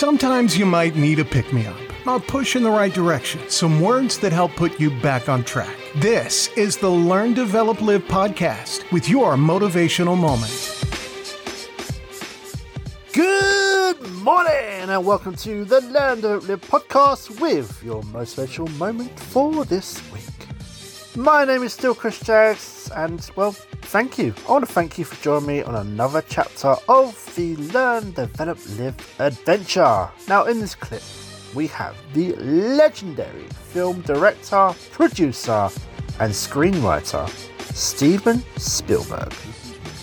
Sometimes you might need a pick me up, a push in the right direction, some words that help put you back on track. This is the Learn, Develop, Live podcast with your motivational moment. Good morning, and welcome to the Learn, Develop, Live podcast with your motivational moment for this week. My name is still Chris Jaggs, and well, thank you. I want to thank you for joining me on another chapter of the Learn, Develop, Live adventure. Now, in this clip, we have the legendary film director, producer, and screenwriter Steven Spielberg.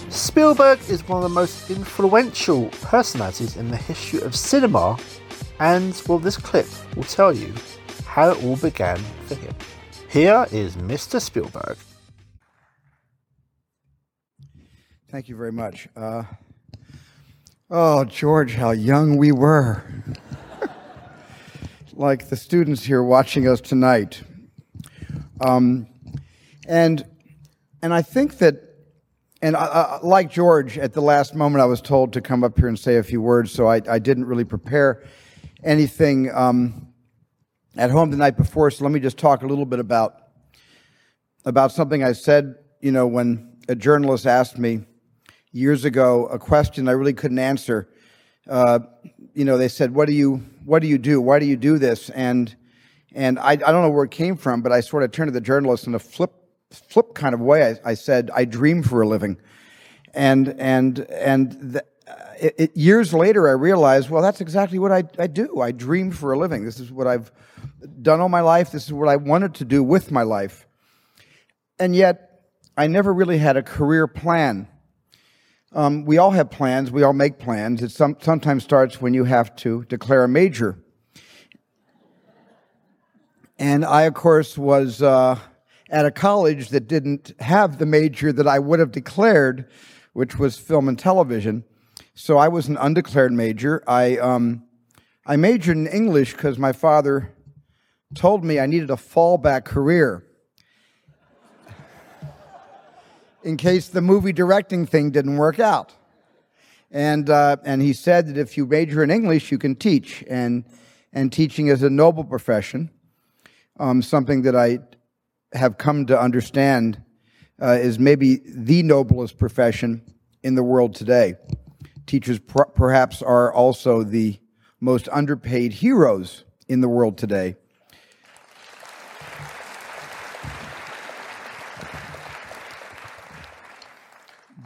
Spielberg is one of the most influential personalities in the history of cinema, and well, this clip will tell you how it all began for him. Here is Mr. Spielberg. Thank you very much. Uh, oh, George, how young we were. like the students here watching us tonight. Um, and, and I think that, and I, I, like George, at the last moment I was told to come up here and say a few words, so I, I didn't really prepare anything. Um, at home the night before, so let me just talk a little bit about about something I said, you know, when a journalist asked me years ago a question I really couldn't answer. Uh, you know, they said, "What do you What do you do? Why do you do this?" And and I, I don't know where it came from, but I sort of turned to the journalist in a flip flip kind of way. I, I said, "I dream for a living," and and and the, it, it, years later, I realized, well, that's exactly what I, I do. I dream for a living. This is what I've done all my life. This is what I wanted to do with my life. And yet, I never really had a career plan. Um, we all have plans. We all make plans. It some, sometimes starts when you have to declare a major. And I, of course, was uh, at a college that didn't have the major that I would have declared, which was film and television. So I was an undeclared major. I, um, I majored in English because my father told me I needed a fallback career in case the movie directing thing didn't work out. And, uh, and he said that if you major in English, you can teach. And, and teaching is a noble profession, um, something that I have come to understand uh, is maybe the noblest profession in the world today teachers per- perhaps are also the most underpaid heroes in the world today.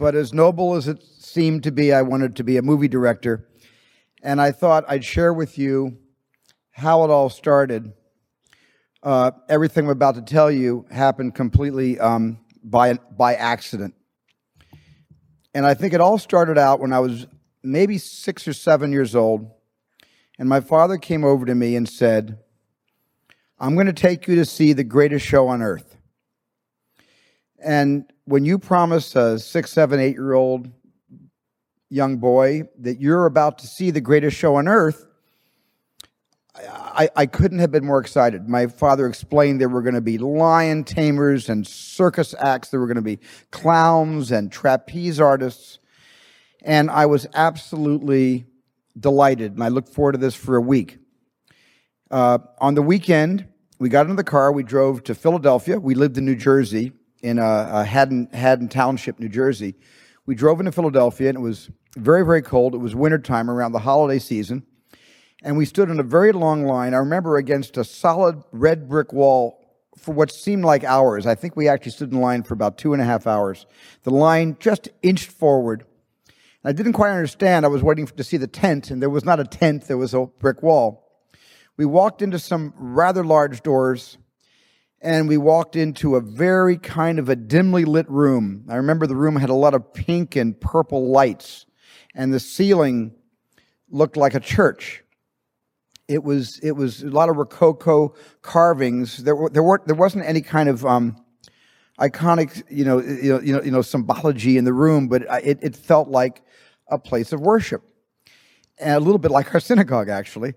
But as noble as it seemed to be, I wanted to be a movie director. And I thought I'd share with you how it all started. Uh, everything I'm about to tell you happened completely um, by, by accident. And I think it all started out when I was maybe six or seven years old. And my father came over to me and said, I'm going to take you to see the greatest show on earth. And when you promise a six, seven, eight year old young boy that you're about to see the greatest show on earth, I, I couldn't have been more excited. My father explained there were going to be lion tamers and circus acts, there were going to be clowns and trapeze artists. And I was absolutely delighted, and I looked forward to this for a week. Uh, on the weekend, we got in the car, we drove to Philadelphia. We lived in New Jersey, in uh, Haddon, Haddon Township, New Jersey. We drove into Philadelphia, and it was very, very cold. It was wintertime around the holiday season and we stood in a very long line. I remember against a solid red brick wall for what seemed like hours. I think we actually stood in line for about two and a half hours. The line just inched forward. I didn't quite understand. I was waiting to see the tent, and there was not a tent, there was a brick wall. We walked into some rather large doors, and we walked into a very kind of a dimly lit room. I remember the room had a lot of pink and purple lights, and the ceiling looked like a church. It was it was a lot of rococo carvings. There were, there weren't there wasn't any kind of um, iconic you know you know you know, symbology in the room, but it, it felt like a place of worship, a little bit like our synagogue actually.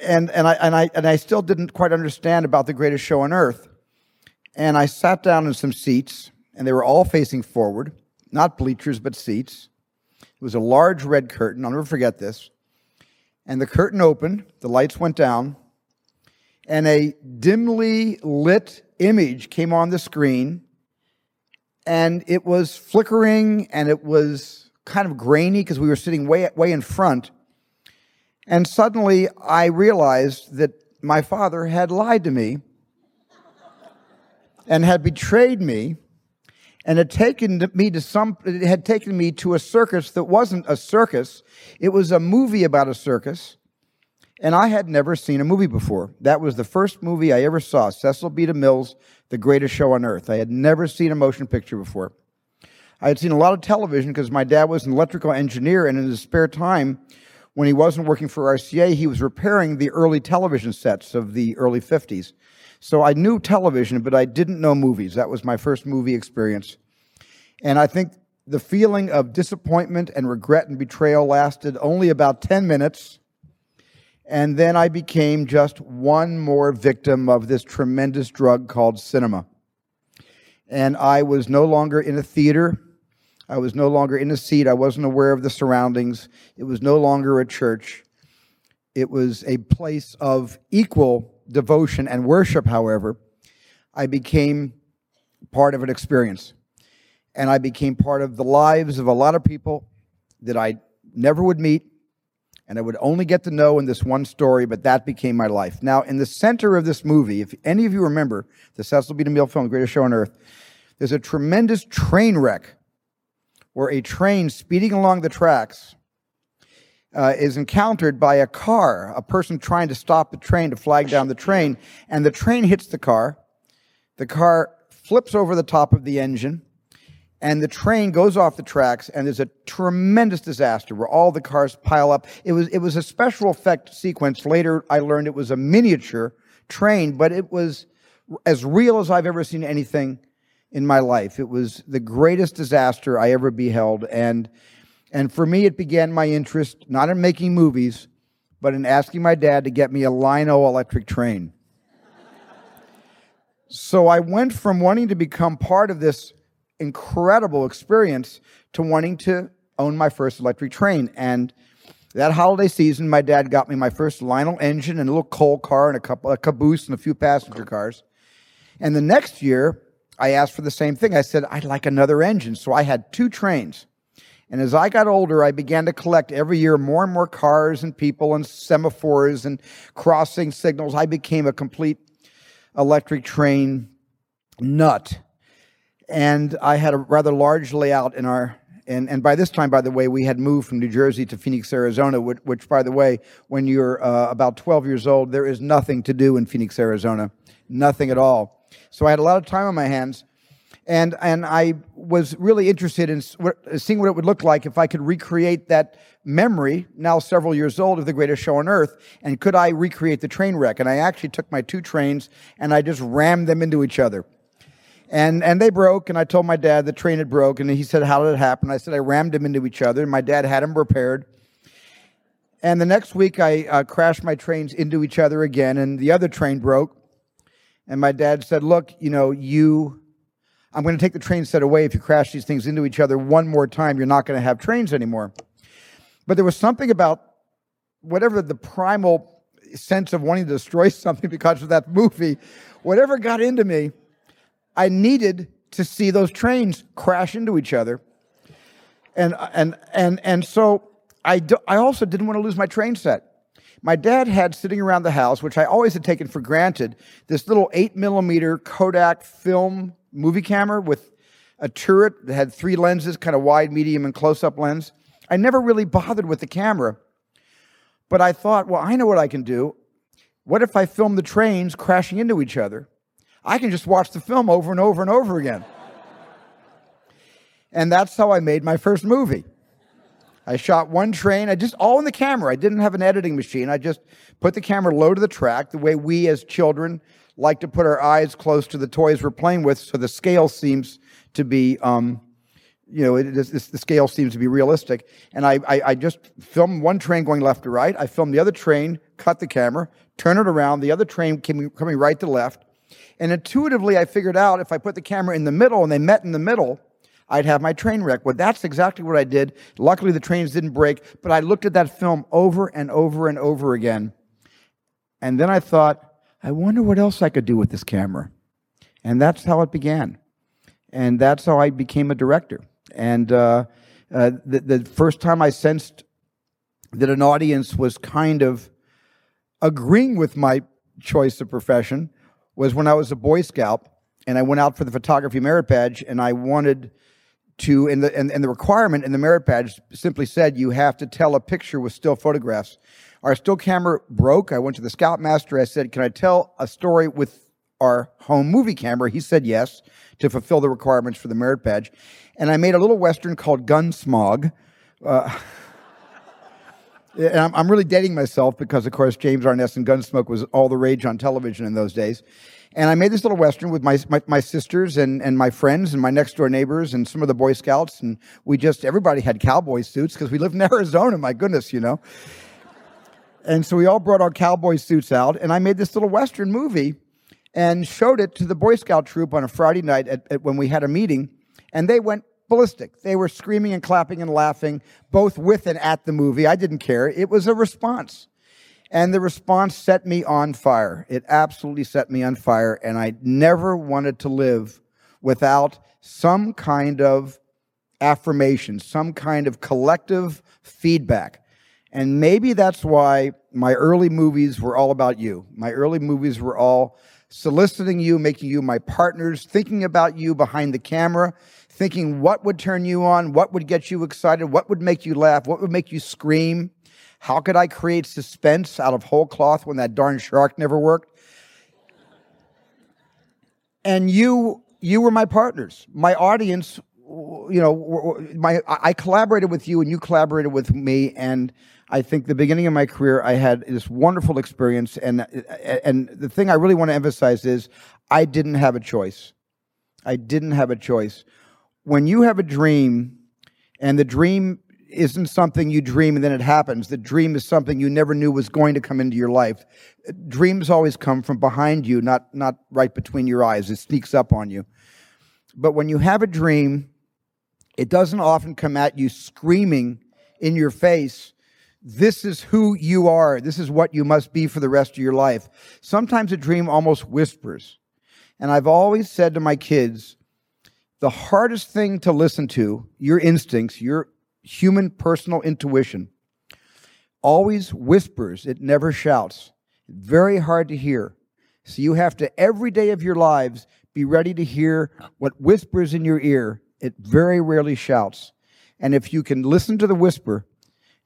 And and I and I and I still didn't quite understand about the greatest show on earth. And I sat down in some seats, and they were all facing forward, not bleachers but seats. It was a large red curtain. I'll never forget this. and the curtain opened, the lights went down, and a dimly lit image came on the screen, and it was flickering and it was kind of grainy because we were sitting way, way in front. And suddenly I realized that my father had lied to me and had betrayed me and had taken me to some it had taken me to a circus that wasn't a circus. It was a movie about a circus. And i had never seen a movie before. That was the first movie i ever saw cecil b. Demille's the greatest show on earth. I had never seen a motion picture before i had seen a lot of television because my dad was an electrical engineer and in his spare time when he wasn't working for rca he was repairing the early television sets of the early 50s so I knew television, but I didn't know movies. That was my first movie experience. And I think the feeling of disappointment and regret and betrayal lasted only about 10 minutes. And then I became just one more victim of this tremendous drug called cinema. And I was no longer in a theater. I was no longer in a seat. I wasn't aware of the surroundings. It was no longer a church. It was a place of equal devotion and worship, however, I became part of an experience. And I became part of the lives of a lot of people that I never would meet and I would only get to know in this one story, but that became my life. Now, in the center of this movie, if any of you remember the Cecil B. DeMille film, Greatest Show on Earth, there's a tremendous train wreck where a train speeding along the tracks uh, is encountered by a car, a person trying to stop the train to flag down the train, and the train hits the car. The car flips over the top of the engine, and the train goes off the tracks, and there's a tremendous disaster where all the cars pile up. It was, it was a special effect sequence. Later, I learned it was a miniature train, but it was as real as I've ever seen anything in my life. It was the greatest disaster I ever beheld, and and for me, it began my interest not in making movies, but in asking my dad to get me a Lionel electric train. so I went from wanting to become part of this incredible experience to wanting to own my first electric train. And that holiday season, my dad got me my first Lionel engine and a little coal car and a, couple, a caboose and a few passenger cars. And the next year, I asked for the same thing. I said, I'd like another engine. So I had two trains. And as I got older, I began to collect every year more and more cars and people and semaphores and crossing signals. I became a complete electric train nut. And I had a rather large layout in our and, and by this time, by the way, we had moved from New Jersey to Phoenix, Arizona, which, which by the way, when you're uh, about 12 years old, there is nothing to do in Phoenix, Arizona. Nothing at all. So I had a lot of time on my hands and and I was really interested in seeing what it would look like if I could recreate that memory, now several years old, of the greatest show on earth, and could I recreate the train wreck? And I actually took my two trains and I just rammed them into each other. And, and they broke, and I told my dad the train had broke, and he said, How did it happen? I said, I rammed them into each other, and my dad had them repaired. And the next week, I uh, crashed my trains into each other again, and the other train broke. And my dad said, Look, you know, you I'm going to take the train set away. If you crash these things into each other one more time, you're not going to have trains anymore. But there was something about whatever the primal sense of wanting to destroy something because of that movie, whatever got into me, I needed to see those trains crash into each other. And, and, and, and so I, do, I also didn't want to lose my train set. My dad had sitting around the house, which I always had taken for granted, this little eight millimeter Kodak film movie camera with a turret that had three lenses, kind of wide, medium, and close up lens. I never really bothered with the camera. But I thought, well, I know what I can do. What if I film the trains crashing into each other? I can just watch the film over and over and over again. and that's how I made my first movie. I shot one train, I just all in the camera. I didn't have an editing machine. I just put the camera low to the track, the way we as children like to put our eyes close to the toys we're playing with, so the scale seems to be, um, you know, it, it, the scale seems to be realistic. And I, I, I just filmed one train going left to right. I filmed the other train, cut the camera, turn it around. The other train came, coming right to left. And intuitively, I figured out if I put the camera in the middle and they met in the middle, I'd have my train wreck. Well, that's exactly what I did. Luckily, the trains didn't break, but I looked at that film over and over and over again. And then I thought, I wonder what else I could do with this camera. And that's how it began. And that's how I became a director. And uh, uh, the, the first time I sensed that an audience was kind of agreeing with my choice of profession was when I was a Boy Scout and I went out for the photography merit badge and I wanted to and the and, and the requirement in the merit badge simply said you have to tell a picture with still photographs. Our still camera broke. I went to the scoutmaster. I said, "Can I tell a story with our home movie camera?" He said yes to fulfill the requirements for the merit badge. And I made a little western called Gunsmog. Uh, and I'm, I'm, really dating myself because, of course, James Arness and Gunsmoke was all the rage on television in those days. And I made this little Western with my, my, my, sisters and, and my friends and my next door neighbors and some of the Boy Scouts. And we just, everybody had cowboy suits because we lived in Arizona, my goodness, you know. And so we all brought our cowboy suits out. And I made this little Western movie and showed it to the Boy Scout troop on a Friday night at, at when we had a meeting. And they went ballistic. They were screaming and clapping and laughing, both with and at the movie. I didn't care. It was a response. And the response set me on fire. It absolutely set me on fire. And I never wanted to live without some kind of affirmation, some kind of collective feedback. And maybe that's why my early movies were all about you. My early movies were all soliciting you, making you my partners, thinking about you behind the camera, thinking what would turn you on, what would get you excited, what would make you laugh, what would make you scream. How could I create suspense out of whole cloth when that darn shark never worked? And you, you were my partners. My audience, you know, my I collaborated with you and you collaborated with me. And I think the beginning of my career, I had this wonderful experience. And and the thing I really want to emphasize is I didn't have a choice. I didn't have a choice. When you have a dream, and the dream isn't something you dream and then it happens. The dream is something you never knew was going to come into your life. Dreams always come from behind you, not, not right between your eyes. It sneaks up on you. But when you have a dream, it doesn't often come at you screaming in your face, this is who you are. This is what you must be for the rest of your life. Sometimes a dream almost whispers. And I've always said to my kids, the hardest thing to listen to, your instincts, your human personal intuition always whispers, it never shouts. Very hard to hear. So you have to, every day of your lives, be ready to hear what whispers in your ear. It very rarely shouts. And if you can listen to the whisper,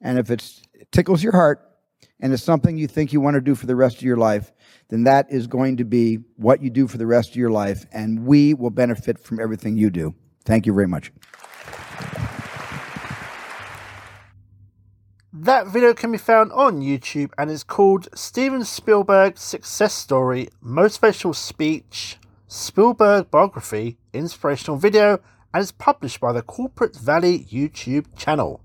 and if it tickles your heart, and it's something you think you want to do for the rest of your life, then that is going to be what you do for the rest of your life, and we will benefit from everything you do. Thank you very much. That video can be found on YouTube and is called Steven Spielberg Success Story Motivational Speech Spielberg Biography Inspirational Video and is published by the Corporate Valley YouTube channel.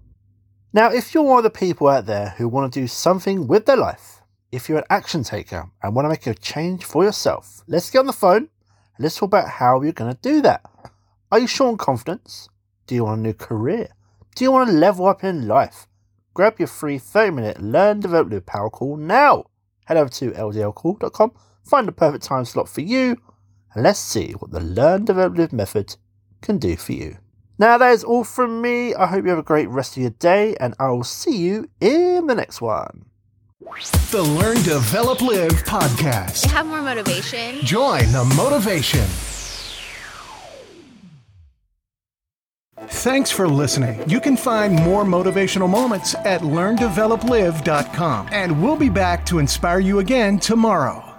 Now, if you're one of the people out there who want to do something with their life, if you're an action taker and want to make a change for yourself, let's get on the phone and let's talk about how you're going to do that. Are you short on confidence? Do you want a new career? Do you want to level up in life? Grab your free 30 minute Learn Develop Live Power Call now. Head over to ldlcall.com, find the perfect time slot for you, and let's see what the Learn Develop Live method can do for you. Now, that is all from me. I hope you have a great rest of your day, and I will see you in the next one. The Learn, Develop, Live podcast. Have more motivation. Join the motivation. Thanks for listening. You can find more motivational moments at learndeveloplive.com. And we'll be back to inspire you again tomorrow.